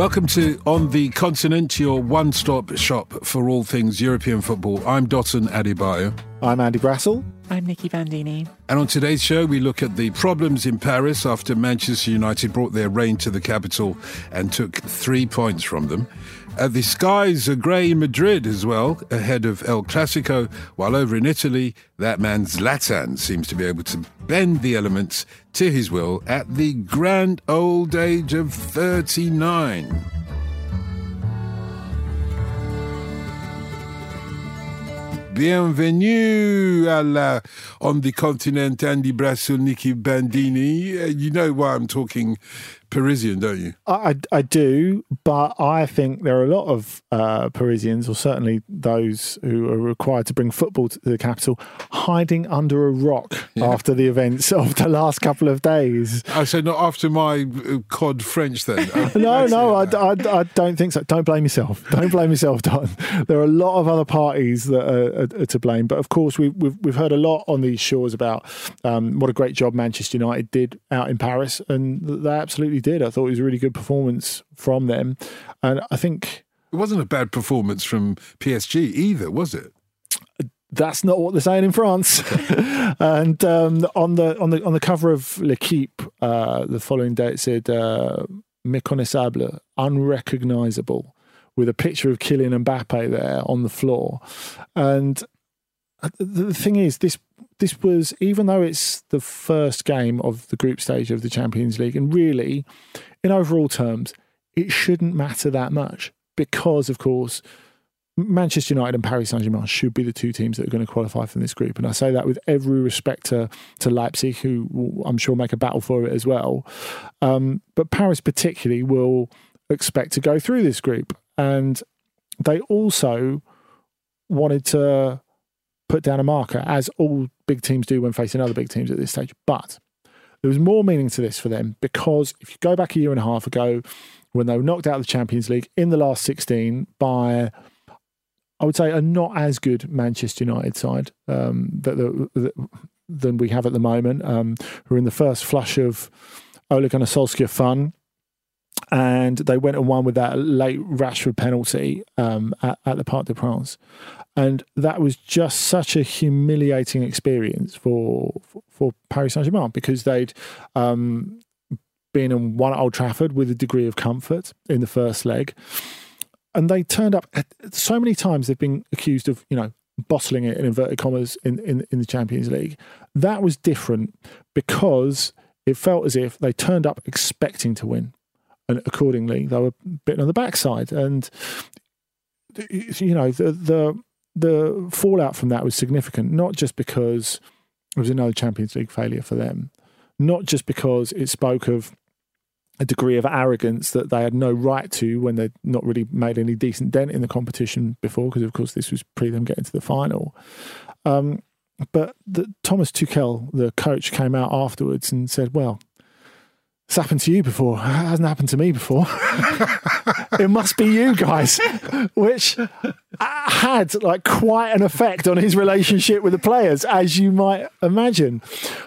Welcome to On the Continent, your one-stop shop for all things European football. I'm Dotun Adebayo. I'm Andy Brassell. I'm Nicky Bandini. And on today's show, we look at the problems in Paris after Manchester United brought their reign to the capital and took three points from them. Uh, the skies are grey in Madrid as well, ahead of El Clasico, while over in Italy, that man Zlatan seems to be able to bend the elements to his will at the grand old age of 39. Bienvenue à la On the Continent, Andy Brassell, Nicky Bandini. Uh, you know why I'm talking Parisian, don't you? I, I do, but I think there are a lot of uh, Parisians, or certainly those who are required to bring football to the capital, hiding under a rock yeah. after the events of the last couple of days. I say not after my uh, cod French, then. no, no, I, I, I, don't think so. Don't blame yourself. Don't blame yourself, Don. There are a lot of other parties that are, are, are to blame, but of course we, we've we've heard a lot on these shores about um, what a great job Manchester United did out in Paris, and they absolutely did. I thought it was a really good performance from them, and I think it wasn't a bad performance from PSG either, was it? That's not what they're saying in France. and um, on the on the on the cover of L'Equipe, uh, the following day it said uh, "méconnaissable," unrecognizable, with a picture of Kylian Mbappe there on the floor. And uh, the thing is, this this was even though it's the first game of the group stage of the Champions League, and really, in overall terms, it shouldn't matter that much because, of course, Manchester United and Paris Saint Germain should be the two teams that are going to qualify from this group. And I say that with every respect to, to Leipzig, who I'm sure make a battle for it as well. Um, but Paris, particularly, will expect to go through this group. And they also wanted to put down a marker, as all big teams do when facing other big teams at this stage. But there was more meaning to this for them because if you go back a year and a half ago, when they were knocked out of the Champions League in the last 16 by, I would say, a not as good Manchester United side um, that, than we have at the moment, um, who are in the first flush of Ole Gunnar Solskjaer fun and they went and won with that late Rashford penalty um, at, at, the Parc des Princes. And that was just such a humiliating experience for for Paris Saint Germain because they'd um, been and won at Old Trafford with a degree of comfort in the first leg, and they turned up so many times. They've been accused of you know bottling it in inverted commas in, in, in the Champions League. That was different because it felt as if they turned up expecting to win. And accordingly, they were bitten on the backside. And, you know, the, the the fallout from that was significant, not just because it was another Champions League failure for them, not just because it spoke of a degree of arrogance that they had no right to when they'd not really made any decent dent in the competition before, because of course this was pre them getting to the final. Um, but the, Thomas Tuchel, the coach, came out afterwards and said, "Well, it's happened to you before. It hasn't happened to me before. it must be you guys," which uh, had like quite an effect on his relationship with the players, as you might imagine.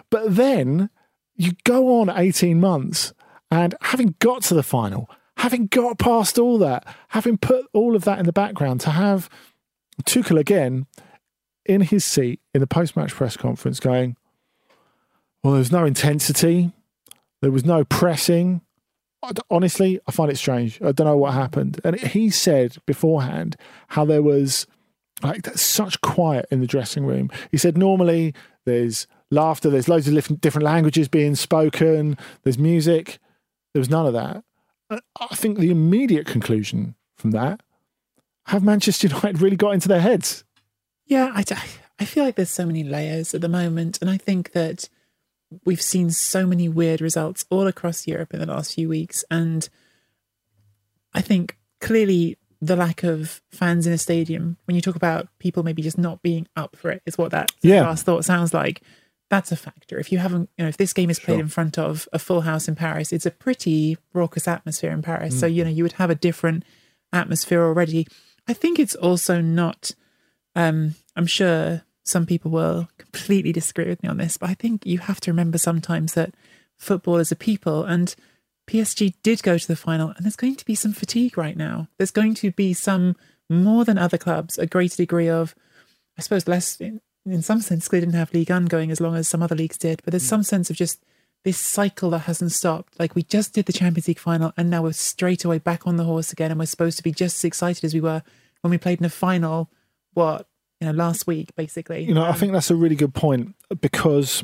But then you go on eighteen months and having got to the final, having got past all that, having put all of that in the background, to have Tuchel again in his seat in the post match press conference going, Well, there's no intensity, there was no pressing. Honestly, I find it strange. I don't know what happened. And he said beforehand how there was like such quiet in the dressing room. He said normally there's laughter, there's loads of different languages being spoken, there's music. There was none of that. Uh, I think the immediate conclusion from that have Manchester United really got into their heads? Yeah, I, I feel like there's so many layers at the moment. And I think that we've seen so many weird results all across Europe in the last few weeks. And I think clearly the lack of fans in a stadium, when you talk about people maybe just not being up for it, is what that yeah. last thought sounds like that's a factor. If you haven't, you know, if this game is played sure. in front of a full house in Paris, it's a pretty raucous atmosphere in Paris. Mm. So, you know, you would have a different atmosphere already. I think it's also not, um, I'm sure some people will completely disagree with me on this, but I think you have to remember sometimes that football is a people and PSG did go to the final and there's going to be some fatigue right now. There's going to be some more than other clubs, a greater degree of, I suppose, less in in some sense, they didn't have League One going as long as some other leagues did, but there's mm. some sense of just this cycle that hasn't stopped. Like we just did the Champions League final, and now we're straight away back on the horse again, and we're supposed to be just as excited as we were when we played in a final. What you know, last week, basically. You know, um, I think that's a really good point because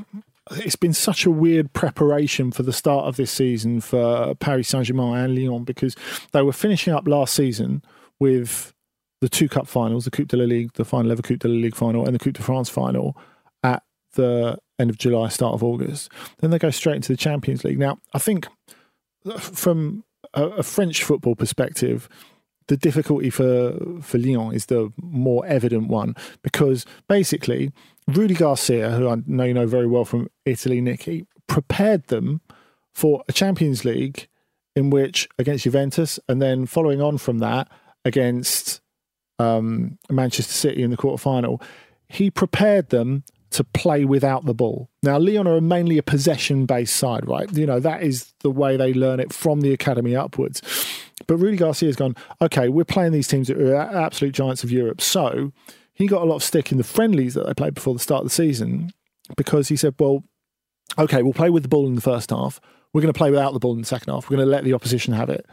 it's been such a weird preparation for the start of this season for Paris Saint Germain and Lyon because they were finishing up last season with the two cup finals, the Coupe de la Ligue, the final ever Coupe de la Ligue final, and the Coupe de France final at the end of July, start of August. Then they go straight into the Champions League. Now, I think from a, a French football perspective, the difficulty for for Lyon is the more evident one because basically Rudy Garcia, who I know you know very well from Italy, Nicky, prepared them for a Champions League in which against Juventus, and then following on from that against um, Manchester City in the quarter final, he prepared them to play without the ball. Now, Lyon are mainly a possession based side, right? You know, that is the way they learn it from the academy upwards. But Rudy Garcia's gone, okay, we're playing these teams that are absolute giants of Europe. So he got a lot of stick in the friendlies that they played before the start of the season because he said, well, okay, we'll play with the ball in the first half. We're going to play without the ball in the second half. We're going to let the opposition have it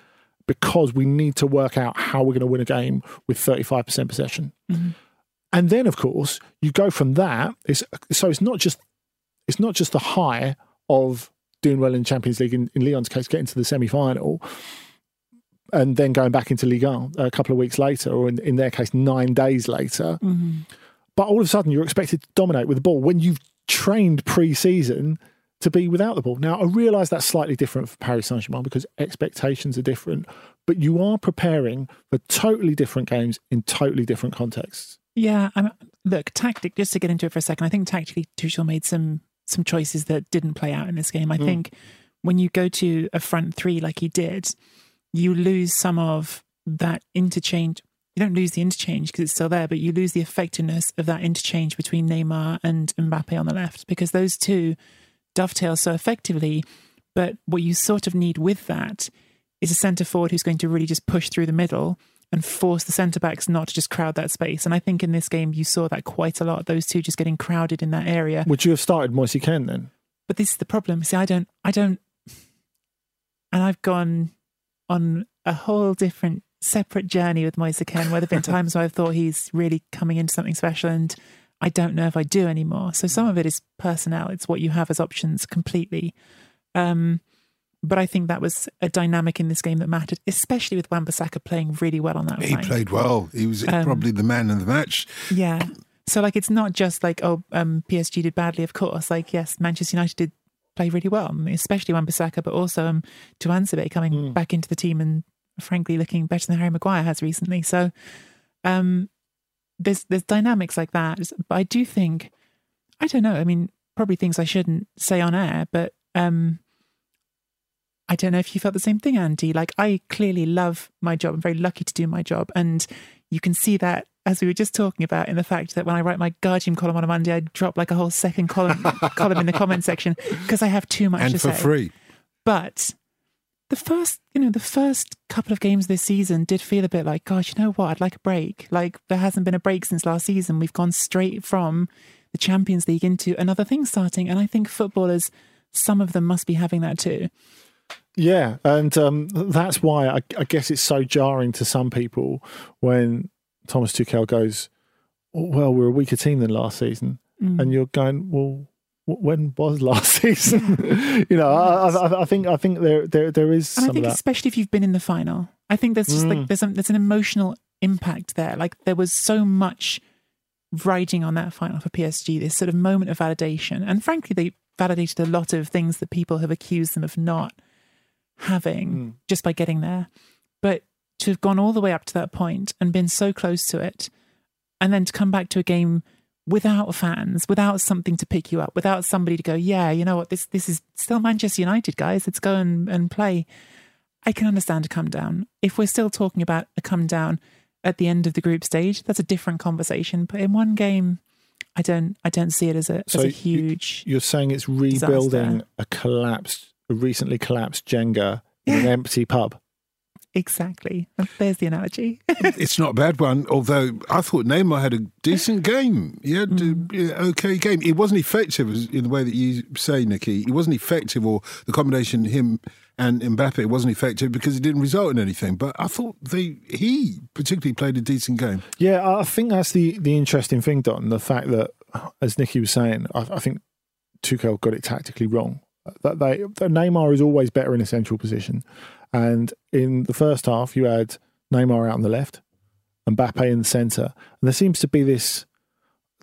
because we need to work out how we're going to win a game with 35% possession. Mm-hmm. And then, of course, you go from that. It's, so it's not just it's not just the high of doing well in Champions League, in, in Lyon's case, getting to the semi final, and then going back into Ligue 1 a couple of weeks later, or in, in their case, nine days later. Mm-hmm. But all of a sudden, you're expected to dominate with the ball when you've trained pre season to be without the ball. Now, I realise that's slightly different for Paris Saint Germain because expectations are different, but you are preparing for totally different games in totally different contexts. Yeah, I'm, look, tactic. Just to get into it for a second, I think tactically Tuchel made some some choices that didn't play out in this game. I mm. think when you go to a front three like he did, you lose some of that interchange. You don't lose the interchange because it's still there, but you lose the effectiveness of that interchange between Neymar and Mbappe on the left because those two dovetail so effectively. But what you sort of need with that is a centre forward who's going to really just push through the middle and force the centre backs not to just crowd that space. And I think in this game you saw that quite a lot. Those two just getting crowded in that area. Would you have started Moise Kean then? But this is the problem. See, I don't, I don't, and I've gone on a whole different, separate journey with Moise Kean, where there've been times where I've thought he's really coming into something special, and I don't know if I do anymore. So some of it is personnel. It's what you have as options completely. Um, but I think that was a dynamic in this game that mattered, especially with Wan-Bissaka playing really well on that. He flank. played well. He was um, probably the man of the match. Yeah. So like, it's not just like oh, um, PSG did badly. Of course, like yes, Manchester United did play really well, especially Wan-Bissaka, but also um, Tuanzebe coming Mm. back into the team and frankly looking better than Harry Maguire has recently. So um, there's there's dynamics like that. But I do think, I don't know. I mean, probably things I shouldn't say on air, but um, I don't know if you felt the same thing, Andy. Like I clearly love my job. I'm very lucky to do my job, and you can see that as we were just talking about in the fact that when I write my Guardian column on a Monday, I drop like a whole second column column in the comment section because I have too much to say. and to for say. free. But the first, you know, the first couple of games this season did feel a bit like, gosh, you know what? I'd like a break. Like there hasn't been a break since last season. We've gone straight from the Champions League into another thing starting, and I think footballers, some of them must be having that too. Yeah, and um, that's why I, I guess it's so jarring to some people when Thomas Tuchel goes, "Well, we're a weaker team than last season," Mm. and you're going, "Well, when was last season?" you know, I, I, I think I think there there there is And I think especially if you've been in the final, I think there's just Mm. like there's a, there's an emotional impact there. Like there was so much riding on that final for PSG. This sort of moment of validation, and frankly, they validated a lot of things that people have accused them of not having Mm. just by getting there. But to have gone all the way up to that point and been so close to it, and then to come back to a game without fans, without something to pick you up, without somebody to go, yeah, you know what, this this is still Manchester United, guys. Let's go and, and play. I can understand a come down. If we're still talking about a come down at the end of the group stage, that's a different conversation. But in one game, I don't I don't see it as a So as a huge You're saying it's rebuilding Disaster. a collapsed, a recently collapsed Jenga in an empty pub. exactly. There's the analogy. It's not a bad one, although I thought Neymar had a decent game. He had Mm. a yeah, okay game. It wasn't effective in the way that you say, Nicky. It wasn't effective, or the combination him and Mbappe wasn't effective because it didn't result in anything. But I thought they he particularly played a decent game. Yeah, I think that's the the interesting thing, Don. The fact that, as Nicky was saying, I, I think Tuchel got it tactically wrong. That they that Neymar is always better in a central position, and in the first half you had Neymar out on the left, and Mbappe in the centre, and there seems to be this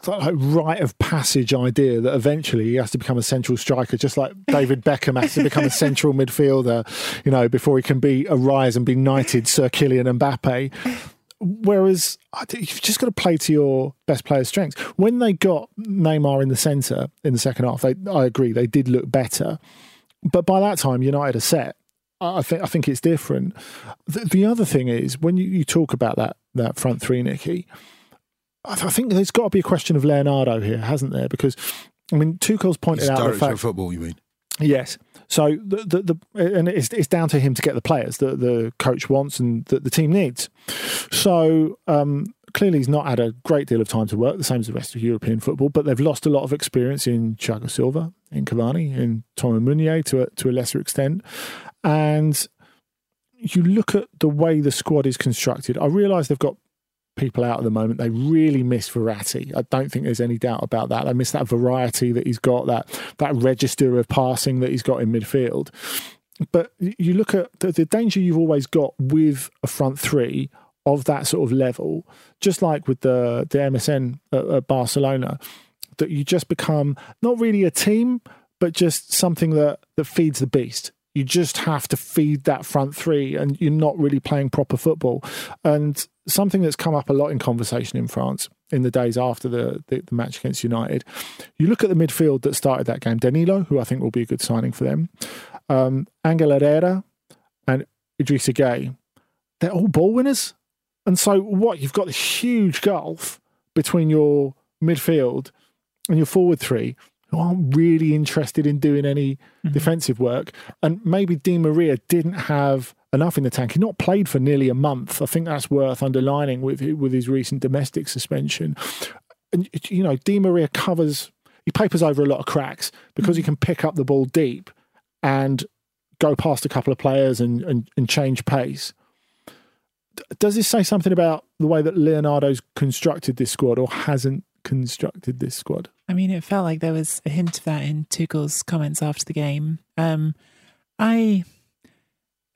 like rite of passage idea that eventually he has to become a central striker, just like David Beckham has to become a central midfielder, you know, before he can be arise and be knighted Sir Kylian Mbappe. Whereas you've just got to play to your best player's strengths. When they got Neymar in the centre in the second half, they, I agree they did look better, but by that time United are set. I think I think it's different. The, the other thing is when you, you talk about that that front three, Nicky, I, th- I think there's got to be a question of Leonardo here, hasn't there? Because I mean, Tuchel's pointed He's out the fact of football, you mean? Yes. So the the, the and it's it's down to him to get the players that the coach wants and that the team needs. So um, clearly he's not had a great deal of time to work, the same as the rest of European football. But they've lost a lot of experience in Thiago Silva, in Cavani, in Thomas Meunier to a, to a lesser extent, and you look at the way the squad is constructed. I realise they've got people out at the moment. They really miss Verratti. I don't think there's any doubt about that. They miss that variety that he's got, that that register of passing that he's got in midfield. But you look at the, the danger you've always got with a front three of that sort of level, just like with the the MSN at, at Barcelona, that you just become not really a team, but just something that that feeds the beast. You just have to feed that front three, and you're not really playing proper football. And something that's come up a lot in conversation in France in the days after the, the, the match against United. You look at the midfield that started that game Danilo, who I think will be a good signing for them, um, Ander Herrera, and Idrissa Gueye. They're all ball winners. And so, what? You've got this huge gulf between your midfield and your forward three who aren't really interested in doing any defensive work. And maybe Di Maria didn't have enough in the tank. He's not played for nearly a month. I think that's worth underlining with with his recent domestic suspension. And you know, Di Maria covers he papers over a lot of cracks because he can pick up the ball deep and go past a couple of players and, and, and change pace. D- Does this say something about the way that Leonardo's constructed this squad or hasn't constructed this squad? I mean, it felt like there was a hint of that in Tuchel's comments after the game. Um, I,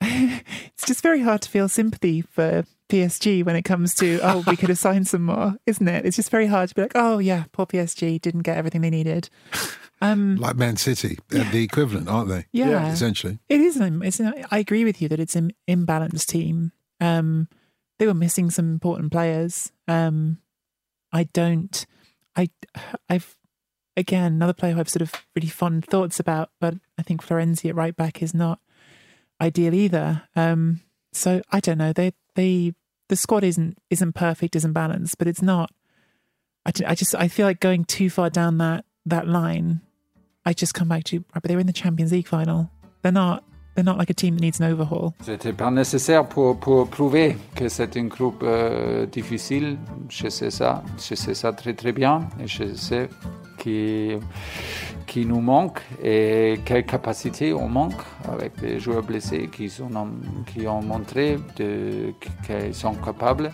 it's just very hard to feel sympathy for PSG when it comes to oh we could have signed some more, isn't it? It's just very hard to be like oh yeah, poor PSG didn't get everything they needed. Um, Like Man City, they're the equivalent, aren't they? Yeah. Essentially. It is. An, it's an, I agree with you that it's an imbalanced team. Um, they were missing some important players. Um, I don't. I. I've again another player who I've sort of really fond thoughts about, but I think Florenzi at right back is not ideal either. Um, so I don't know. They they the squad isn't isn't perfect, isn't balanced, but it's not. I, I just I feel like going too far down that that line. I just come back to but they were in the Champions League final. They're not. They're not like a team that needs an overhaul. C'était pas nécessaire pour, pour prouver que c'est un groupe euh, difficile. Je sais ça. Je sais ça très très bien. Et je sais qui, qui nous manque et quelle capacité on manque avec les joueurs blessés qui, sont, qui ont montré qu'ils sont capables.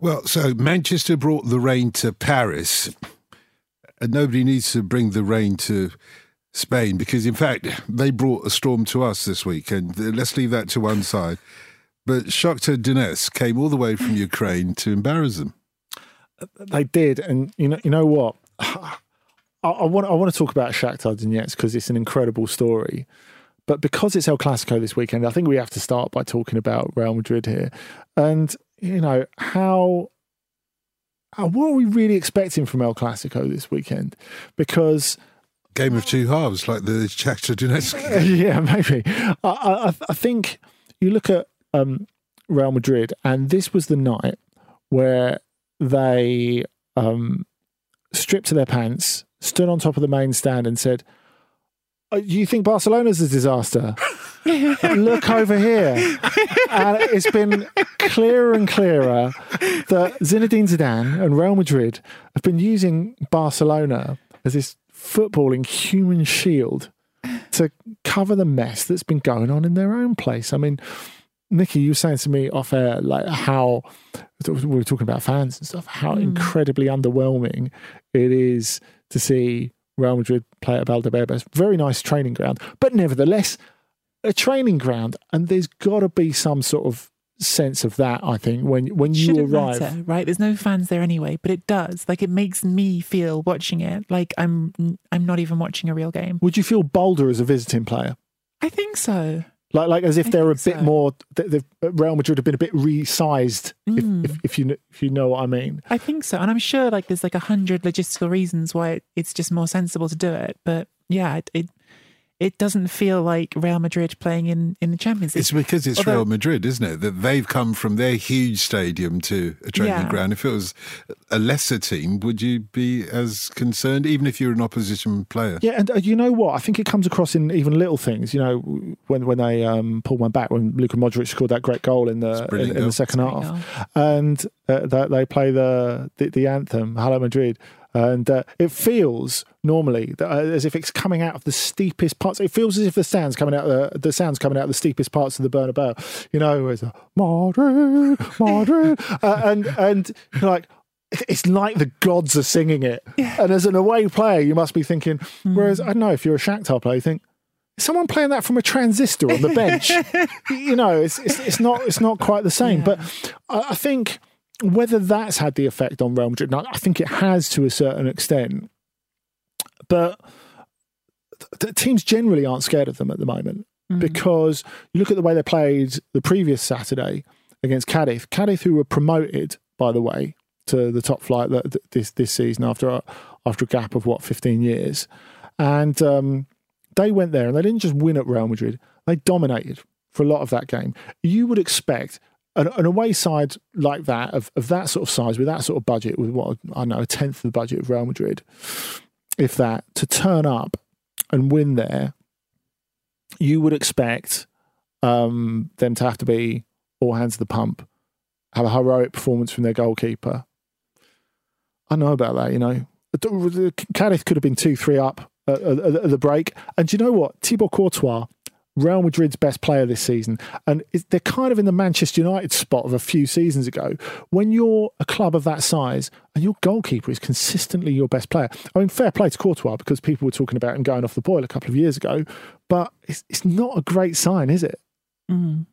Well, so Manchester brought the rain to Paris, and nobody needs to bring the rain to Spain because, in fact, they brought a storm to us this week. And let's leave that to one side. But Shakhtar Donetsk came all the way from Ukraine to embarrass them. They did, and you know, you know what? I, I want I want to talk about Shakhtar Donetsk because it's an incredible story. But because it's El Clasico this weekend, I think we have to start by talking about Real Madrid here, and you know how. How- What are we really expecting from El Clasico this weekend? Because Game of two halves, like the Shakhtar Donetsk. yeah, maybe. I, I, I think you look at um, Real Madrid, and this was the night where they um, stripped to their pants, stood on top of the main stand, and said, "Uh, "You think Barcelona's a disaster? Look over here." And it's been clearer and clearer that Zinedine Zidane and Real Madrid have been using Barcelona as this footballing human shield to cover the mess that's been going on in their own place. I mean, Nicky, you were saying to me off air, like how we were talking about fans and stuff, how hmm. incredibly underwhelming it is to see Real Madrid play at Valdebebas. Very nice training ground, but nevertheless, a training ground. And there's got to be some sort of sense of that, I think, when when you Shouldn't arrive. matter, right? There's no fans there anyway, but it does. Like it makes me feel watching it like I'm I'm not even watching a real game. Would you feel bolder as a visiting player? I think so. Like, like as if I they're a think bit so. more. th- th- Real Madrid have been a bit resized, Mm. if, if, if you if you know what I mean. I think so, and I'm sure like there's like a hundred logistical reasons why it, it's just more sensible to do it. But yeah, it, it it doesn't feel like Real Madrid playing in in the Champions League. It's because it's Although- Real Madrid, isn't it? That they've come from their huge stadium to a training Yeah. ground. If it was a lesser team, would you be as concerned, even if you're an opposition player? Yeah, and uh, you know what? I think it comes across in even little things. You know, when when they um, pulled one back when Luka Modric scored that great goal in the in, in the second It's a great half, and uh, they, they play the, the the anthem "Hala Madrid," and uh, it feels normally that, uh, as if it's coming out of the steepest parts. It feels as if the sounds coming out the the sounds coming out of the steepest parts of the Bernabeu. You know, it's a Madrid, Madrid, uh, and and like. It's like the gods are singing it, and as an away player, you must be thinking. Whereas I don't know if you're a Shakhtar player, you think someone playing that from a transistor on the bench. you know, it's, it's it's not it's not quite the same. But I, I think whether that's had the effect on Real Madrid, now, I think it has to a certain extent. But th- teams generally aren't scared of them at the moment because you look at the way they played the previous Saturday against Cadiz. Cadiz, who were promoted, by the way, to the top flight th- th- this this season after a, after a gap of what fifteen years, and um, they went there and they didn't just win at Real Madrid; they dominated for a lot of that game. You would expect an, an away side like that of, of that sort of size with that sort of budget, with what I know a tenth of the budget of Real Madrid, if that, to turn up and win there, you would expect um, them to have to be all hands to the pump, have a heroic performance from their goalkeeper. I know about that, you know. Cadiz could have been 2 3 up at, at, at the break. And do you know what? Thibaut Courtois, Real Madrid's best player this season. And they're kind of in the Manchester United spot of a few seasons ago. When you're a club of that size and your goalkeeper is consistently your best player, I mean, fair play to Courtois because people were talking about him going off the boil a couple of years ago, but it's, it's not a great sign, is it? Mm.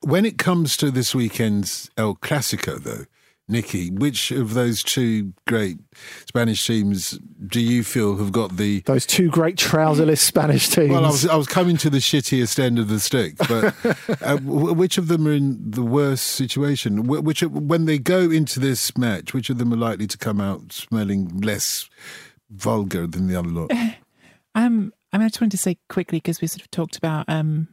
When it comes to this weekend's El Clasico, though, Nicky, which of those two great Spanish teams do you feel have got the Those two great trouserless Spanish teams. Well, I was I was coming to the shittiest end of the stick, but uh, which of them are in the worst situation? Which when they go into this match, which of them are likely to come out smelling less vulgar than the other lot? Um, I mean, I just wanted to say quickly because we sort of talked about um,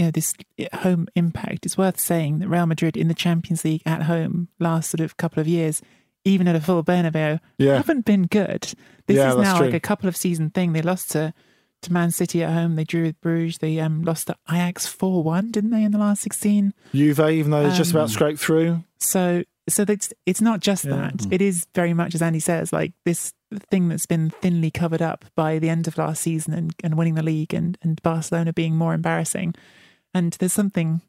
you know, this home impact. It's worth saying that Real Madrid in the Champions League at home last sort of couple of years, even at a full Bernabeu, Yeah. haven't been good. This Yeah, is now true. like a couple of season thing. They lost to to Man City at home. They drew with Bruges. They um lost to Ajax four one, didn't they, in the last sixteen? Juve, even though they just Um, about scraped through. So so it's it's not just Yeah. that. It is very much as Andy says, like this thing that's been thinly covered up by the end of last season and, and winning the league and, and Barcelona being more embarrassing. And there's something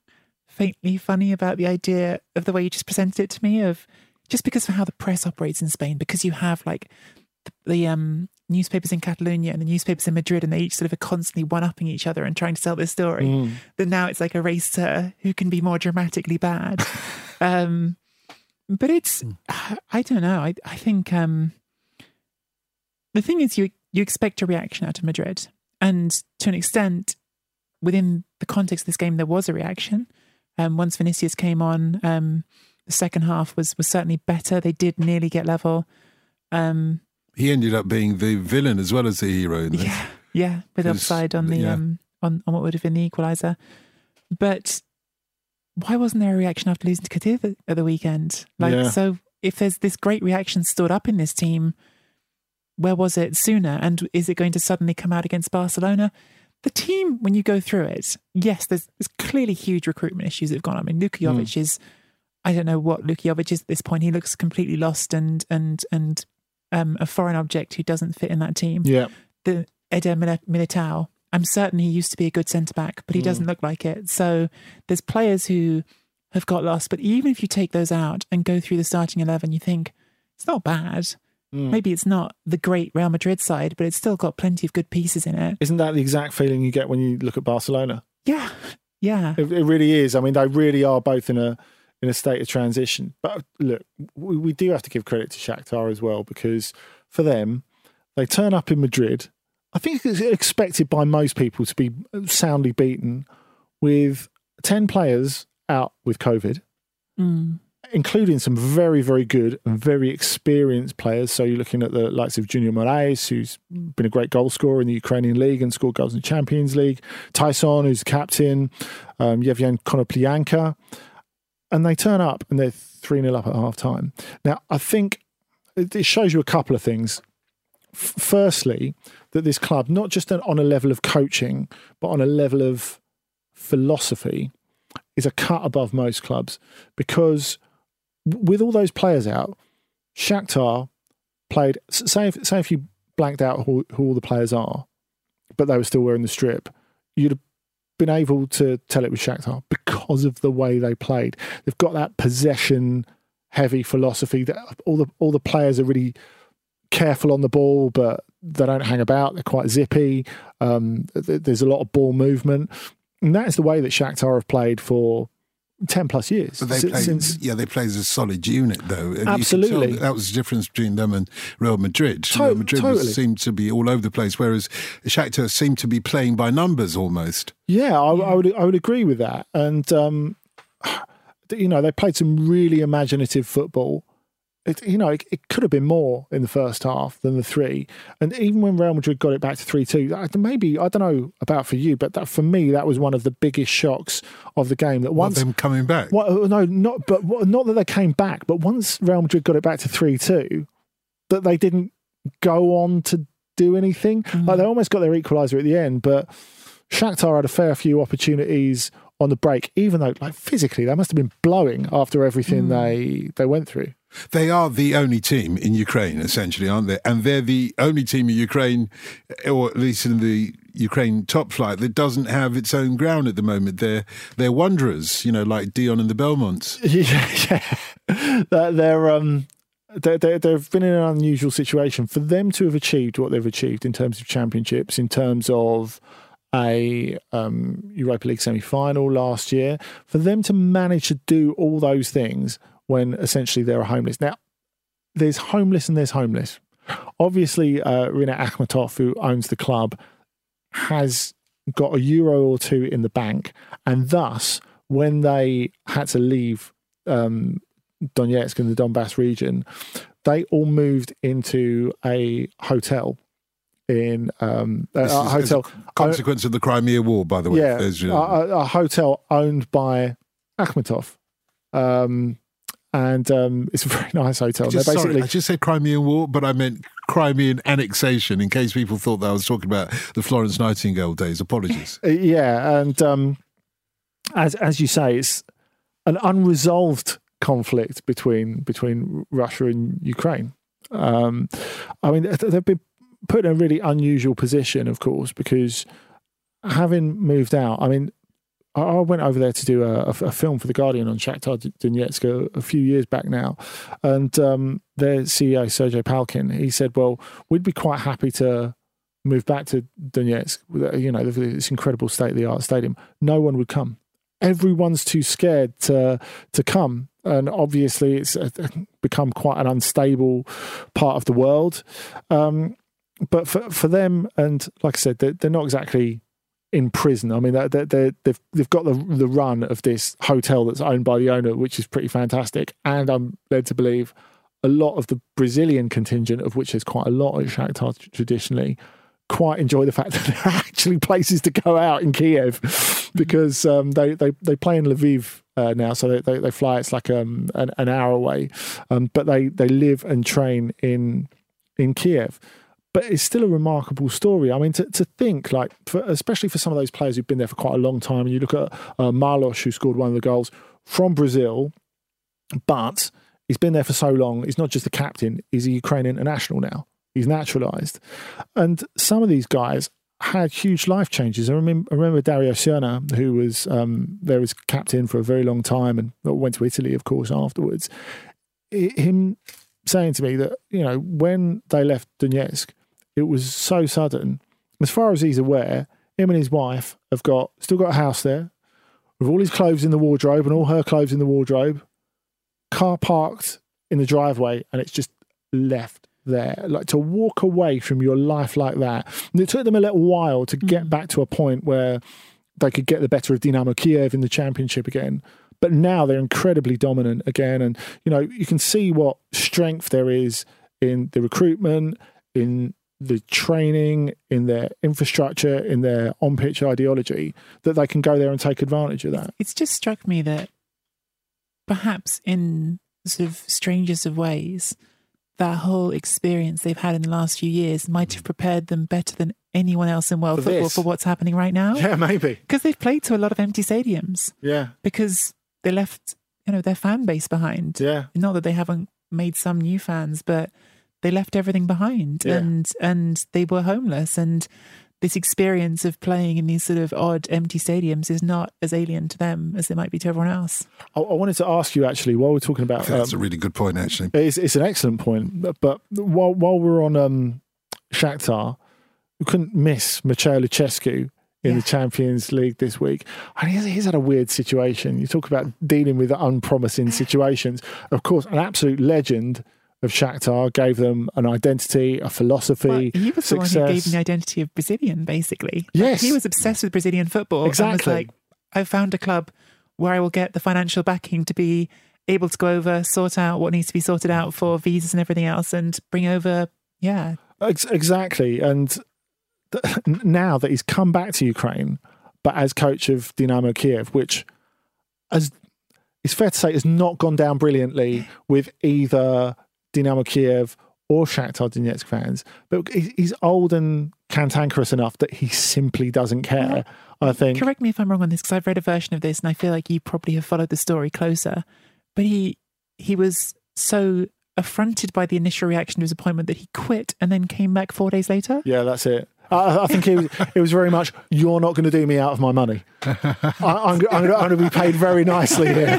faintly funny about the idea of the way you just presented it to me of just because of how the press operates in Spain, because you have like the, the um newspapers in Catalonia and the newspapers in Madrid and they each sort of are constantly one upping each other and trying to sell this story. Mm. That now it's like a race to who can be more dramatically bad. um but it's I don't know. I I think um the thing is you you expect a reaction out of Madrid. And to an extent, within the context of this game there was a reaction. Um once Vinicius came on, um the second half was was certainly better. They did nearly get level. Um He ended up being the villain as well as the hero. In this. yeah, yeah, with offside on the yeah. um on, on what would have been the equaliser. But why wasn't there a reaction after losing to Cadiz at- at the weekend? Like, Yeah. so if there's this great reaction stored up in this team, where was it sooner? And is it going to suddenly come out against Barcelona? The team, when you go through it, yes, there's, there's clearly huge recruitment issues that have gone on. I mean, Luka Hmm. Jovic is, I don't know what Luka Jovic is at this point. He looks completely lost and and and um, a foreign object who doesn't fit in that team Yeah. the Eder Militao. I'm certain he used to be a good centre back, but he doesn't look like it. So there's players who have got lost. But even if you take those out and go through the starting eleven, you think it's not bad. Maybe it's not the great Real Madrid side, but it's still got plenty of good pieces in it. Isn't that the exact feeling you get when you look at Barcelona? Yeah, yeah. It, it really is. I mean, they really are both in a in a state of transition. But look, we, we do have to give credit to Shakhtar as well because for them, they turn up in Madrid. I think it's expected by most people to be soundly beaten with ten players out with COVID. Mm. Including some very, very good and very experienced players. So you're looking at the likes of Junior Moraes, who's been a great goal scorer in the Ukrainian league and scored goals in the Champions League. Taison, who's captain. Um, Yevgen Konoplyanka. And they turn up and they're 3 0 up at half time. Now, I think it shows you a couple of things. F- Firstly, that this club, not just on a level of coaching, but on a level of philosophy, is a cut above most clubs because with all those players out, Shakhtar played. Say if, say if you blanked out who, who all the players are, but they were still wearing the strip, you'd have been able to tell it was Shakhtar because of the way they played. They've got that possession heavy philosophy that all the all the players are really careful on the ball, but they don't hang about. They're quite zippy. Um, th- there's a lot of ball movement, and that is the way that Shakhtar have played for ten plus years. But they Si- play, since yeah, they play as a solid unit, though. And you can tell Absolutely. that, that was the difference between them and Real Madrid. To- Real Madrid was- seemed to be all over the place, whereas Shakhtar seemed to be playing by numbers almost. Yeah, I, I would I would agree with that. And um, you know, they played some really imaginative football. It, you know, it, it could have been more in the first half than the three. And even when Real Madrid got it back to three two, maybe I don't know about for you, but that for me that was one of the biggest shocks of the game. That once them coming back. Well, uh, no, not but not that they came back, but once Real Madrid got it back to three two, that they didn't go on to do anything. Like they almost got their equaliser at the end, but Shakhtar had a fair few opportunities on the break. Even though, like physically, they must have been blowing after everything they they went through. They are the only team in Ukraine, essentially, aren't they? And they're the only team in Ukraine, or at least in the Ukraine top flight, that doesn't have its own ground at the moment. They're they're wanderers, you know, like Dion and the Belmonts. Yeah, yeah. They're, um. They, they, they've been in an unusual situation for them to have achieved what they've achieved in terms of championships, in terms of a um, Europa League semi final last year. For them to manage to do all those things when essentially they're homeless. Now, there's homeless and there's homeless. Obviously, uh, Rinat Akhmetov, who owns the club, has got a euro or two in the bank, and thus, when they had to leave um, Donetsk in the Donbass region, they all moved into a hotel in um, a, is hotel. a consequence of the Crimea War, by the way. yeah, a, you know, a- a hotel owned by Akhmetov. Um, and um, it's a very nice hotel. just, They're sorry, basically I just said Crimean War, but I meant Crimean annexation. In case people thought that I was talking about the Florence Nightingale days. Apologies. Uh, Yeah, and um, as as you say, it's an unresolved conflict between between Russia and Ukraine. Um, I mean, they've been put in a really unusual position, of course, because having moved out, I mean. I went over there to do a, a- film for the Guardian on Shakhtar Donetsk a, a few years back now, and um, their CEO Sergei Palkin he said, "Well, we'd be quite happy to move back to Donetsk, uh, you know, this incredible state of the art stadium, no one would come. Everyone's too scared to to come, and obviously it's uh, become quite an unstable part of the world. Um, but for for them, and like I said, they're, they're not exactly in prison. I mean, they're, they're, they're, they've they've got the the run of this hotel that's owned by the owner, which is pretty fantastic, and I'm led to believe a lot of the Brazilian contingent, of which there's quite a lot at Shakhtar traditionally, quite enjoy the fact that there are actually places to go out in Kiev because um, they, they they play in Lviv uh, now, so they, they, they fly. It's like um, an, an hour away, um, but they they live and train in in Kiev. But it's still a remarkable story. I mean, to, to think like, for, especially for some of those players who've been there for quite a long time, and you look at uh, Marlos, who scored one of the goals from Brazil, but he's been there for so long. He's not just the captain; he's a Ukrainian international now. He's naturalized, and some of these guys had huge life changes. I remember, I remember Dario Srna, who was um, there as captain for a very long time and went to Italy, of course, afterwards. I- Him saying to me that you know when they left Donetsk, it was so sudden. As far as he's aware, him and his wife have got still got a house there with all his clothes in the wardrobe and all her clothes in the wardrobe car parked in the driveway and it's just left there. Like to walk away from your life like that. And it took them a little while to get mm. back to a point where they could get the better of Dynamo Kiev in the championship again. But now they're incredibly dominant again. And, you know, you can see what strength there is in the recruitment, in the training, in their infrastructure, in their on pitch ideology, that they can go there and take advantage of that. It's just struck me that perhaps in sort of strangest of ways, that whole experience they've had in the last few years might have prepared them better than anyone else in world For football this. for what's happening right now. Yeah, maybe. Because they've played to a lot of empty stadiums Yeah. because they left, you know, their fan base behind. Yeah. Not that they haven't made some new fans, but they left everything behind Yeah. and and they were homeless and this experience of playing in these sort of odd empty stadiums is not as alien to them as it might be to everyone else. I, I wanted to ask you actually while we're talking about. That's a um, really good point, actually. it's, it's an excellent point, but, but while while we're on um, Shakhtar, we couldn't miss Mircea Lucescu in Yeah. the Champions League this week. And he's, he's had a weird situation. You talk about dealing with unpromising situations. Of course, an absolute legend of Shakhtar gave them an identity, a philosophy, Well, he was the one who gave me the identity of Brazilian, basically. Like, Yes. he was obsessed with Brazilian football. Exactly. like, I found a club where I will get the financial backing to be able to go over, sort out what needs to be sorted out for visas and everything else, and bring over, yeah, exactly. And th- now that he's come back to Ukraine, but as coach of Dynamo Kiev, which, as it's fair to say, has not gone down brilliantly with either Dynamo Kiev or Shakhtar Donetsk fans. But he's old and cantankerous enough that he simply doesn't care. I think. Correct me if I'm wrong on this because I've read a version of this and I feel like you probably have followed the story closer. But he he was so affronted by the initial reaction to his appointment that he quit and then came back four days later. Yeah, that's it. I, I think it was, it was very much, you're not going to do me out of my money. I, I'm, I'm, going to be paid very nicely here.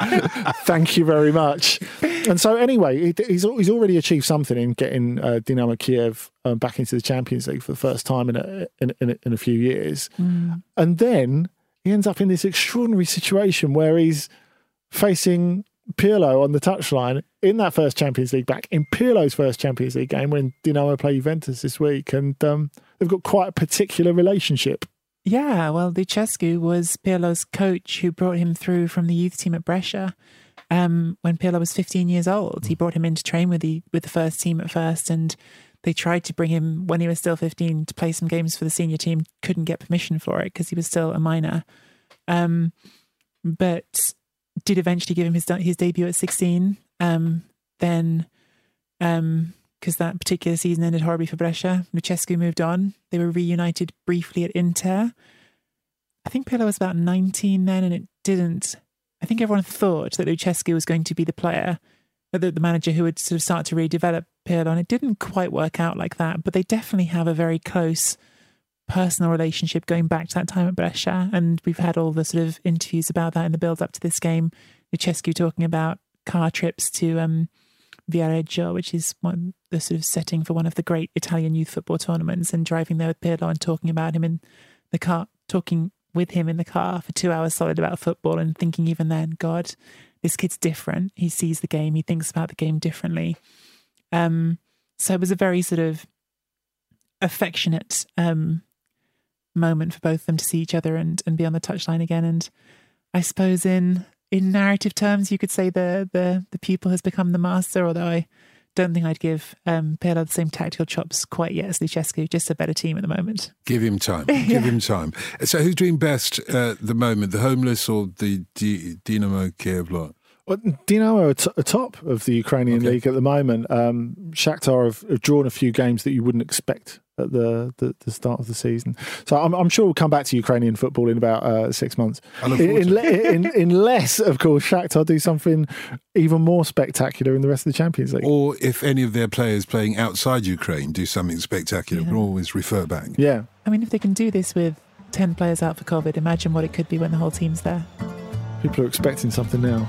Thank you very much. and so anyway, he, he's he's already achieved something in getting uh, Dynamo Kiev uh, back into the Champions League for the first time in a in, in, a, in a few years, and then he ends up in this extraordinary situation where he's facing Pirlo on the touchline in that first Champions League back in Pirlo's first Champions League game when Dinamo play Juventus this week, and um, they've got quite a particular relationship. Yeah, well, Lucescu was Pirlo's coach who brought him through from the youth team at Brescia. Um, when Pirlo was 15 years old, he brought him in to train with the with the first team at first, and they tried to bring him when he was still 15 to play some games for the senior team. Couldn't get permission for it because he was still a minor. Um, but did eventually give him his his debut at 16. Um, then, um, because that particular season ended horribly for Brescia, Lucescu moved on. They were reunited briefly at Inter. I think Pirlo was about 19 then, and it didn't. I think everyone thought that Lucescu was going to be the player, the, the manager who would sort of start to really develop Pirlo, and it didn't quite work out like that. But they definitely have a very close personal relationship going back to that time at Brescia. And we've had all the sort of interviews about that in the build up to this game. Lucescu talking about car trips to um, Viareggio, which is one the sort of setting for one of the great Italian youth football tournaments, and driving there with Pirlo and talking about him in the car, talking with him in the car for two hours solid about football, and thinking even then, God, this kid's different. He sees the game, he thinks about the game differently. Um, so it was a very sort of affectionate um, moment for both of them to see each other and, and be on the touchline again. And I suppose in in narrative terms, you could say the the the pupil has become the master. Although I don't think I'd give um, Pirlo the same tactical chops quite yet as Lucescu. Just a better team at the moment. Give him time. Give him time. So, who's doing best at the moment? The homeless or the D- Dynamo Kiev lot? Well, Dinamo are t- are top of the Ukrainian Okay. league at the moment. Um, Shakhtar have, have drawn a few games that you wouldn't expect at the, the, the start of the season. So I'm, I'm sure we'll come back to Ukrainian football in about uh, six months. I In, in, in, unless, of course, Shakhtar do something even more spectacular in the rest of the Champions League. Or if any of their players playing outside Ukraine do something spectacular, we'll always refer back. yeah. I mean, if they can do this with ten players out for COVID, imagine what it could be when the whole team's there. People are expecting something now.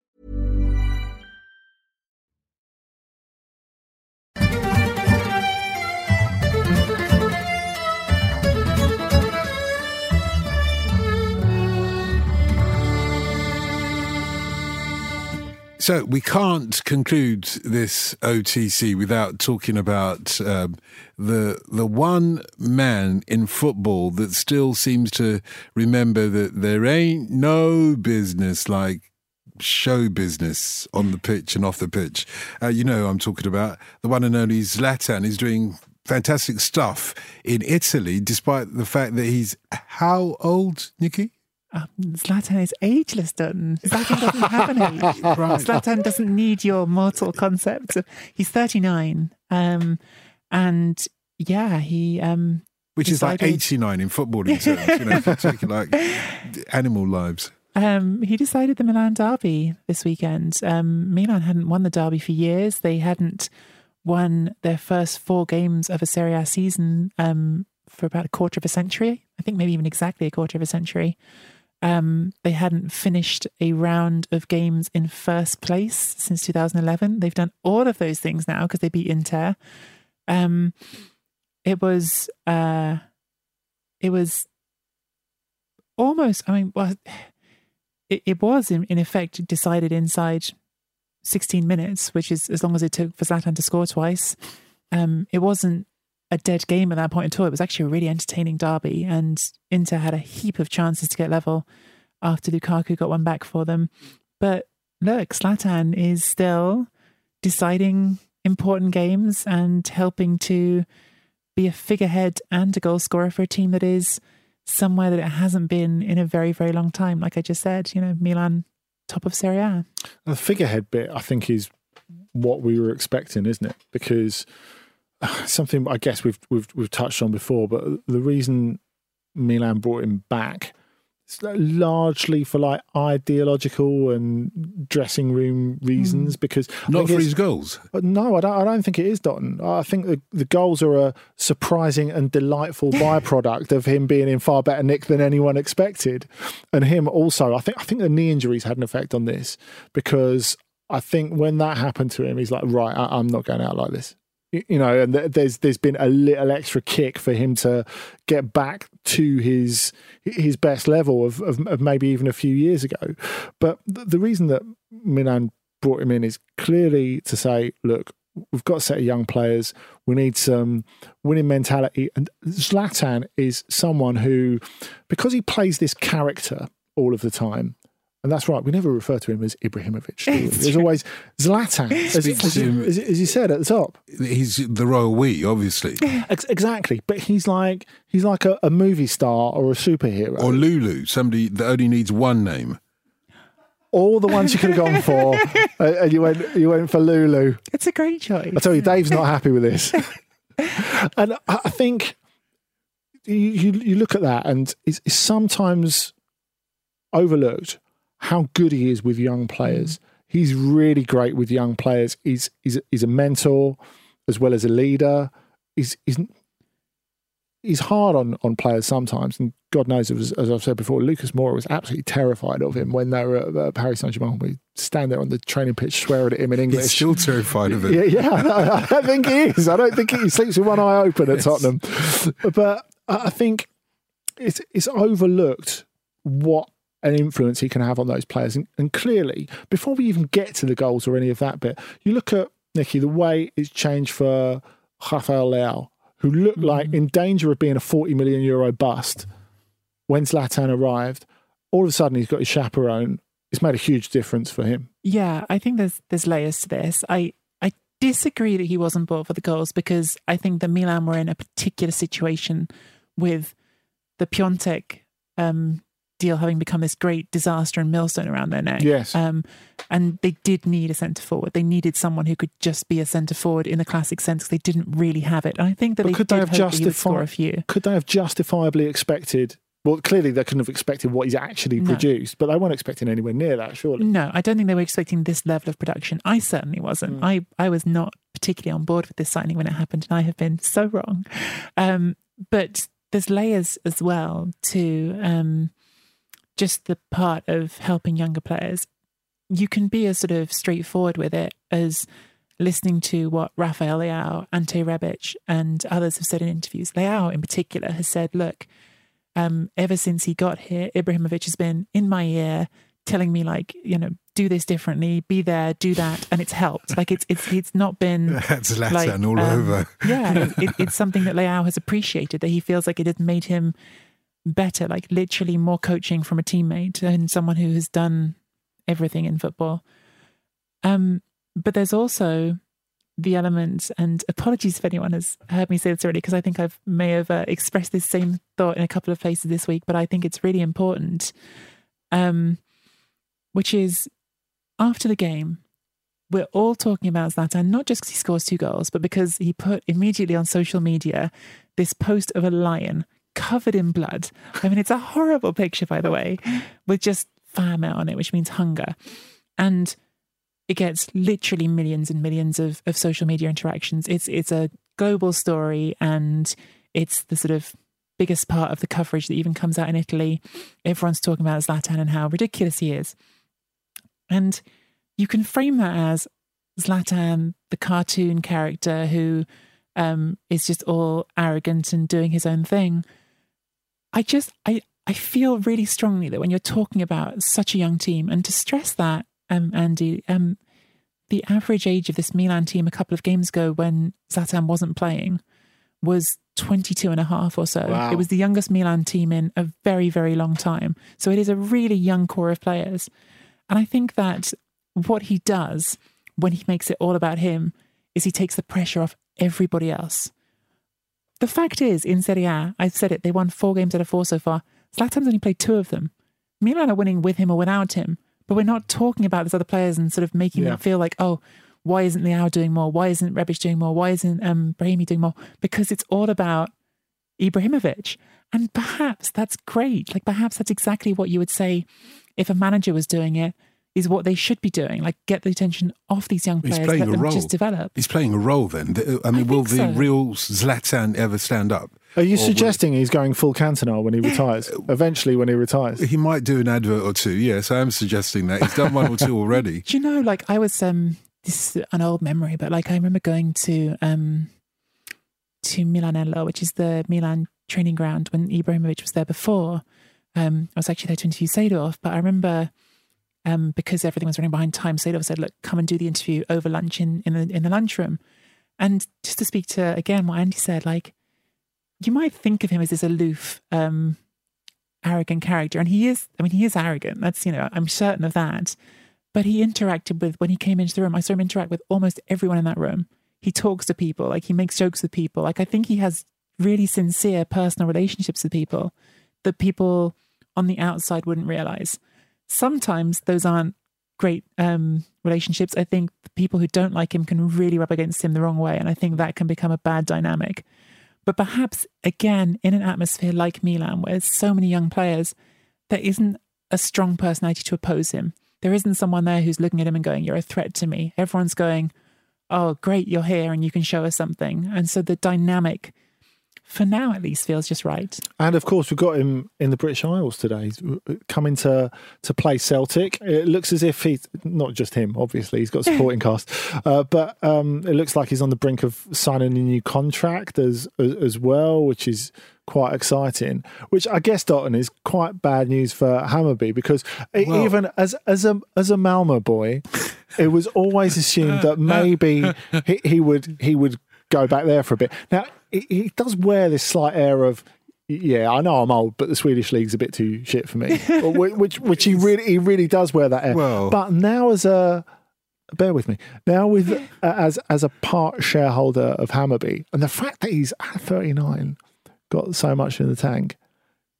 So we can't conclude this OTC without talking about um, the the one man in football that still seems to remember that there ain't no business like show business on the pitch and off the pitch. Uh, you know I'm talking about the one and only Zlatan is doing fantastic stuff in Italy, despite the fact that he's how old, Nicky? Um, Zlatan is ageless, Dotun. Zlatan doesn't have an age. Right. Zlatan doesn't need your mortal concept. He's 39. Um, and yeah, he. Um, Which is like 89 in footballing terms, you know, if you take it like animal lives. Um, he decided the Milan derby this weekend. Um, Milan hadn't won the derby for years. They hadn't won their first four games of a Serie A season um, for about a quarter of a century. I think maybe even exactly a quarter of a century. Um, they hadn't finished a round of games in first place since 2011. They've done all of those things now because they beat Inter. Um, it was uh, it was almost. I mean, well, it, it was in, in effect decided inside 16 minutes, which is as long as it took for Zlatan to score twice. Um, it wasn't a dead game at that point at all. It was actually a really entertaining derby, and Inter had a heap of chances to get level after Lukaku got one back for them. But look, Zlatan is still deciding important games and helping to be a figurehead and a goal scorer for a team that is somewhere that it hasn't been in a very, very long time. Like I just said, you know, Milan, top of Serie A. The figurehead bit, I think, is what we were expecting, isn't it? Because something I guess we've we've we've touched on before, but the reason Milan brought him back is largely for like ideological and dressing room reasons. Hmm. Because I Not for his goals. but no, I don't. I don't think it is Dotun. I think the, the goals are a surprising and delightful byproduct of him being in far better nick than anyone expected, and him also. I think. I think the knee injuries had an effect on this because I think when that happened to him, he's like, right, I, I'm not going out like this. You know, and there's there's been a little extra kick for him to get back to his his best level of, of, of maybe even a few years ago. But the reason that Milan brought him in is clearly to say, look, we've got a set of young players. We need some winning mentality. And Zlatan is someone who, because he plays this character all of the time, and that's right, we never refer to him as Ibrahimovic. There's always Zlatan, as, as, him- as, as you said at the top. He's the royal we, obviously. Ex- exactly, but he's like he's like a, a movie star or a superhero. Or Lulu, somebody that only needs one name. all the ones you could have gone for, uh, and you went you went for Lulu. It's a great choice. I tell you, Dave's not happy with this, and I I think you you, you look at that, and it's, it's sometimes overlooked how good he is with young players. He's really great with young players. He's he's he's a mentor as well as a leader. He's he's he's hard on, on players sometimes, and God knows, it was, as I've said before, Lucas Moura was absolutely terrified of him when they were at uh, Paris Saint Germain. We stand there on the training pitch swearing at him in English. He's still terrified of him. Yeah, yeah, I, I don't think he is. I don't think he sleeps with one eye open at Tottenham. But I I think it's it's overlooked what an influence he can have on those players. And, and clearly, before we even get to the goals or any of that bit, you look at Nicky the way it's changed for Rafael Leao, who looked like in danger of being a forty million euro bust when Zlatan arrived. All of a sudden, he's got his chaperone. It's made a huge difference for him. Yeah, I think there's there's layers to this. I I disagree that he wasn't bought for the goals because I think that Milan were in a particular situation with the Piątek um, deal having become this great disaster and millstone around their neck. Yes. Um, and they did need a centre forward. They needed someone who could just be a centre forward in the classic sense because they didn't really have it. And I think that But they could they have hope that he would score justified? a few. Could they have justifiably expected? Well, clearly they couldn't have expected what he's actually No. produced, but they weren't expecting anywhere near that, surely. No, I don't think they were expecting this level of production. I certainly wasn't. Mm. I, I was not particularly on board with this signing when it happened, and I have been so wrong. Um, but there's layers as well to um, just the part of helping younger players. You can be as sort of straightforward with it as listening to what Rafael Leao, Ante Rebic, and others have said in interviews. Leao, in particular, has said, "Look, um, ever since he got here, Ibrahimovic has been in my ear, telling me like, you know, do this differently, be there, do that, and it's helped. Like it's it's it's not been That's Zlatan like, all um, over. yeah, it, it's something that Leao has appreciated that he feels like it has made him better, like literally more coaching from a teammate and someone who has done everything in football. Um, but there's also the element, and apologies if anyone has heard me say this already, because I think I've may have uh, expressed this same thought in a couple of places this week, but I think it's really important. Um, which is after the game, we're all talking about Zlatan, not just because he scores two goals, but because he put immediately on social media this post of a lion covered in blood. I mean, it's a horrible picture, by the way, with just famine on it, which means hunger. And it gets literally millions and millions of, of social media interactions. It's it's a global story and it's the sort of biggest part of the coverage that even comes out in Italy. Everyone's talking about Zlatan and how ridiculous he is. And you can frame that as Zlatan, the cartoon character who um, is just all arrogant and doing his own thing. I just I I feel really strongly that when you're talking about such a young team, and to stress that, um, Andy, um, the average age of this Milan team a couple of games ago when Zlatan wasn't playing was 22 and a half or so. Wow. It was the youngest Milan team in a very, very long time. So it is a really young core of players. And I think that what he does when he makes it all about him is he takes the pressure off everybody else. The fact is, in Serie A, I've said it, they won four games out of four so far. Zlatan's only played two of them. Milan are winning with him or without him, but we're not talking about these other players and sort of making Yeah. them feel like, oh, why isn't Leao doing more? Why isn't Rebic doing more? Why isn't um, Brahimi doing more? Because it's all about Ibrahimovic. And perhaps that's great. Like, perhaps that's exactly what you would say if a manager was doing it, is what they should be doing. Like, get the attention off these young He's players, playing let a them role. just develop. He's playing a role then. I mean, will the so. real Zlatan ever stand up? Are you Or will- suggesting he's going full Cantona when he retires? Eventually, when he retires. He might do an advert or two. Yes, I am suggesting that. He's done one or two already. Do you know, like I was um this is an old memory, but like I remember going to um to Milanello, which is the Milan training ground when Ibrahimovic was there before. Um I was actually there to interview Seedorf, but I remember um because everything was running behind time, Seedorf said, Look, come and do the interview over lunch in, in the in the lunchroom. And just to speak to again what Andy said, like you might think of him as this aloof, um, arrogant character, and he is. I mean, he is arrogant. That's you know, I'm certain of that. But he interacted with when he came into the room. I saw him interact with almost everyone in that room. He talks to people, like he makes jokes with people. Like I think he has really sincere personal relationships with people that people on the outside wouldn't realize. Sometimes those aren't great um, relationships. I think the people who don't like him can really rub against him the wrong way, and I think that can become a bad dynamic. But perhaps again, in an atmosphere like Milan, where there's so many young players, there isn't a strong personality to oppose him. There isn't someone there who's looking at him and going, You're a threat to me. Everyone's going, Oh, great, you're here and you can show us something. And so the dynamic, for now at least, feels just right. And of course, we've got him in the British Isles today, He's coming to to play Celtic. It looks as if he's not just him, obviously, he's got a supporting cast, uh, but um, it looks like he's on the brink of signing a new contract as as, as well, which is quite exciting. Which I guess Dotun is quite bad news for Hammarby because Well- even as as a as a Malmo boy, it was always assumed that maybe he, he would he would go back there for a bit. Now he, does wear this slight air of. Yeah, I know I'm old, but the Swedish league's a bit too shit for me. Which, which he really, he really does wear that air. Well- but now as a, bear with me, now with uh, as as a part shareholder of Hammarby, and the fact that he's at 39, got so much in the tank.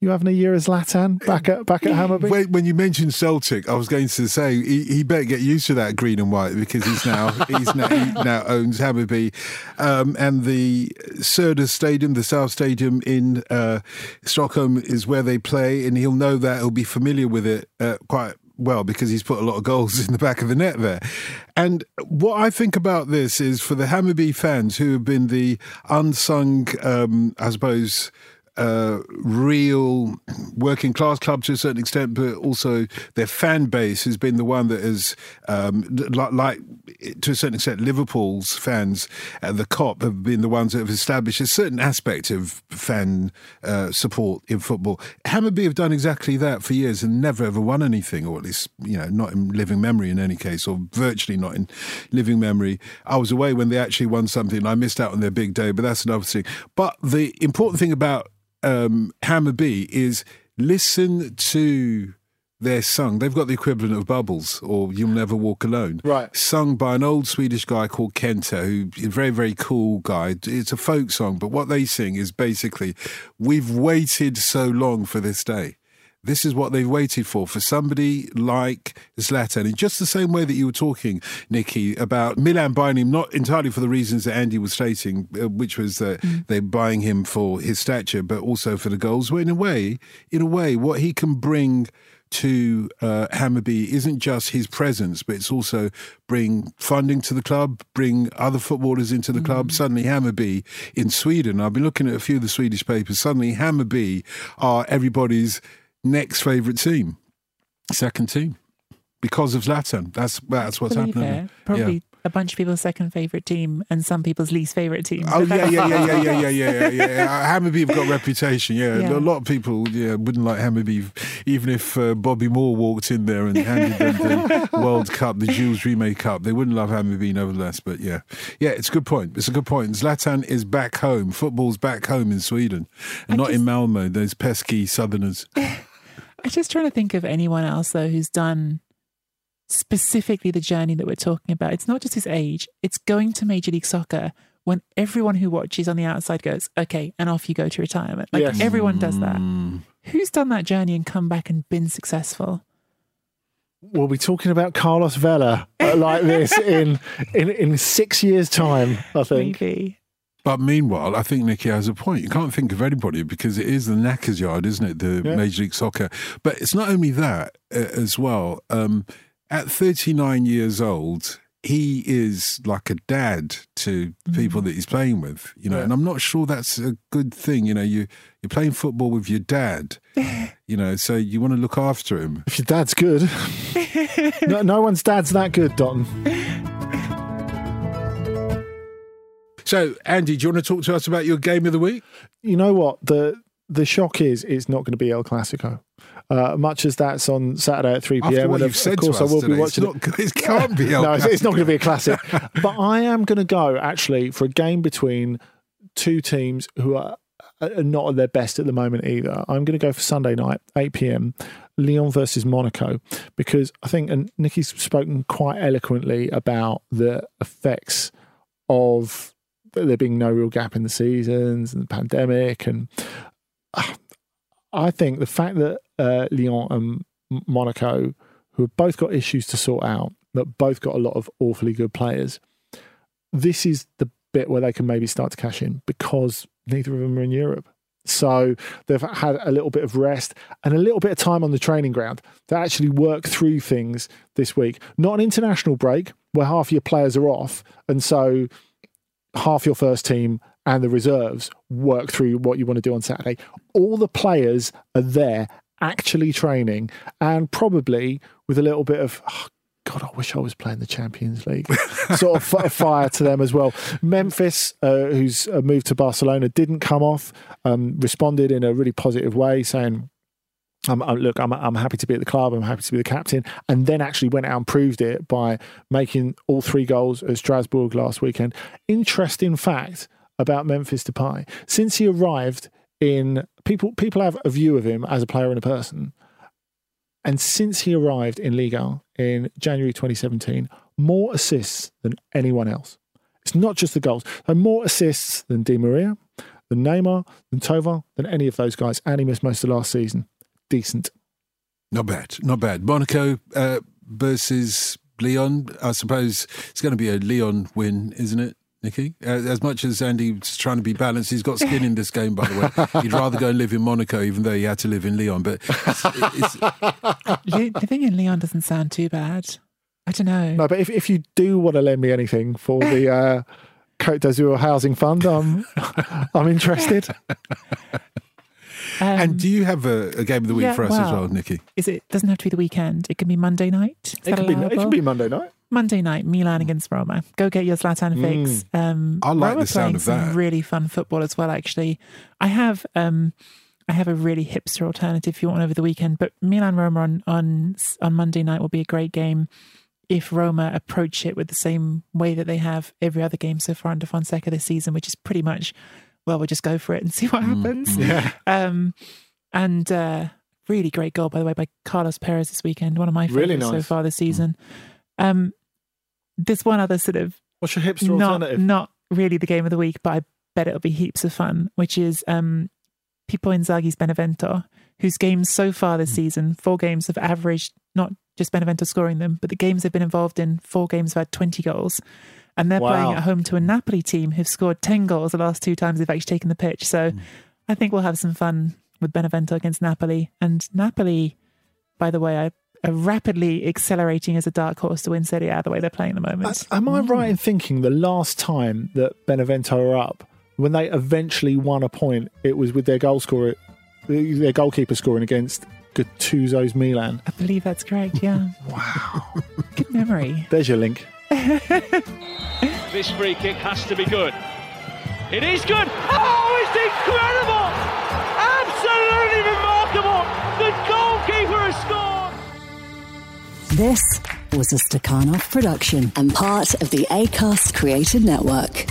You having a year as Latan back at back at Hammarby? When, when you mentioned Celtic, I was going to say he, he better get used to that green and white because he's now he's now, he now owns Hammarby, um, and the Söder Stadium, the South Stadium in uh, Stockholm, is where they play, and he'll know that he'll be familiar with it uh, quite well because he's put a lot of goals in the back of the net there. And what I think about this is for the Hammarby fans who have been the unsung, um, I suppose uh, real working class club to a certain extent, but also their fan base has been the one that has, um, like, like to a certain extent, Liverpool's fans and the Kop have been the ones that have established a certain aspect of fan uh, support in football. Hammarby have done exactly that for years and never ever won anything, or at least, you know, not in living memory in any case, or virtually not in living memory. I was away when they actually won something and I missed out on their big day, but that's another thing. But the important thing about um, Hammarby is listen to they're sung. They've got the equivalent of Bubbles or You'll Never Walk Alone. Right. Sung by an old Swedish guy called Kenta, who a very, very cool guy. It's a folk song, but what they sing is basically, we've waited so long for this day. This is what they've waited for, for somebody like Zlatan. In just the same way that you were talking, Nicky, about Milan buying him, not entirely for the reasons that Andy was stating, uh, which was that Mm. they're buying him for his stature, but also for the goals. Well, in a way, in a way, what he can bring to uh, Hammarby isn't just his presence, but it's also bring funding to the club, bring other footballers into the club. Suddenly, Hammarby in Sweden, I've been looking at a few of the Swedish papers, suddenly Hammarby are everybody's next favourite team, second team, because of Zlatan. That's, that's what's happening. probably Yeah. a bunch of people's second favourite team and some people's least favourite team. Oh yeah, yeah, yeah, yeah, yeah, yeah, yeah, yeah, yeah. Hammarby have got reputation. Yeah. Yeah. a lot of people yeah wouldn't like Hammarby, even if uh, Bobby Moore walked in there and handed them the World Cup, the Jules Rimet Cup. They wouldn't love Hammarby nevertheless. But yeah, yeah, it's a good point. It's a good point. Zlatan is back home. Football's back home in Sweden, and not in Malmo. Those pesky Southerners. I'm just trying to think of anyone else though who's done specifically the journey that we're talking about. It's not just his age; it's going to Major League Soccer when everyone who watches on the outside goes, "Okay," and off you go to retirement. Like Yes. everyone does that. Who's done that journey and come back and been successful? We'll be talking about Carlos Vela uh, like this in, in in six years' time, I think. Maybe. But meanwhile, I think Nicky has a point. You can't think of anybody because it is the knackers yard, isn't it? The Yeah. Major League Soccer. But it's not only that uh, as well. Um, at 39 years old, he is like a dad to people that he's playing with, you know, Yeah. and I'm not sure that's a good thing. You know, you, you're playing football with your dad, you know, so you want to look after him. If your dad's good, no, no one's dad's that good, Dotun. So, Andy, do you want to talk to us about your game of the week? You know what the the shock is? It's not going to be El Clasico. Uh, much as that's on Saturday at 3 p.m. and of, of course I will today, be watching it's not, it can't be El no, it's, it's not going to be a classic. but I am going to go actually for a game between two teams who are, are not at their best at the moment either. I'm going to go for Sunday night, 8 p.m. Lyon versus Monaco, because I think, and Nicky's spoken quite eloquently about the effects of there being no real gap in the seasons and the pandemic. And uh, I think the fact that uh, Lyon and Monaco, who have both got issues to sort out, but both got a lot of awfully good players, this is the bit where they can maybe start to cash in because neither of them are in Europe. So they've had a little bit of rest and a little bit of time on the training ground to actually work through things this week. Not an international break where half your players are off, and so half your first team and the reserves work through what you want to do on Saturday. All the players are there actually training and probably with a little bit of "Oh, God, I wish I was playing the Champions League. sort of fi- fire to them as well. Memphis, uh, who's uh, moved to Barcelona, didn't come off. Um, responded in a really positive way, saying, um, uh, look, I'm, I'm happy to be at the club. I'm happy to be the captain. And then actually went out and proved it by making all three goals at Strasbourg last weekend. Interesting fact about Memphis Depay. Since he arrived in, people, people have a view of him as a player and a person. And since he arrived in Liga in January 2017, more assists than anyone else. It's not just the goals. More assists than Di Maria, than Neymar, than Tovar, than any of those guys. And he missed most of last season. Decent. Not bad, not bad. Monaco uh, versus Lyon. I suppose it's going to be a Lyon win, isn't it, Nicky? Uh, as much as Andy's trying to be balanced, he's got skin in this game. By the way, he'd rather go and live in Monaco, even though he had to live in Lyon. But it's, it's, Le- Living in Lyon doesn't sound too bad. I don't know. No, but if, if you do want to lend me anything for the uh, Côte d'Azur Housing Fund, I'm, I'm interested. Um, and do you have a, a game of the week yeah, for us as well, Nicky? Is it doesn't have to be the weekend? It can be Monday night. Is It can be, it allowable? could be Monday night. Monday night, Milan against Roma. Go get your Zlatan fix. Um, I like Roma the sound playing of some that. Really fun football as well. Actually, I have um, I have a really hipster alternative if you want over the weekend. But Milan Roma on on on Monday night will be a great game if Roma approach it with the same way that they have every other game so far under Fonseca this season, which is pretty much well, we'll just go for it and see what happens. Yeah. Um, and uh, really great goal, by the way, by Carlos Perez this weekend. One of my Really favorites so far this season. Um, there's one other sort of What's your hipster not alternative? not really the game of the week, but I bet it'll be heaps of fun. Which is um, Pippo Inzaghi's Benevento, whose games so far this season, four games have averaged not just Benevento scoring them, but the games they've been involved in, four games have had 20 goals. And they're Wow. playing at home to a Napoli team who've scored 10 goals the last two times they've actually taken the pitch. So hmm. I think we'll have some fun with Benevento against Napoli. And Napoli, by the way, are, are rapidly accelerating as a dark horse to win Serie A the way they're playing at the moment. Am I mm. right in thinking the last time that Benevento were up, when they eventually won a point, it was with their goal scorer, their goalkeeper scoring against Gattuso's Milan? I believe that's correct, yeah. wow. Good memory. There's your link. This free kick has to be good. It is good. Oh, it's incredible! Absolutely remarkable. The goalkeeper has scored. This was a Stakhanov production and part of the ACAST Created Network.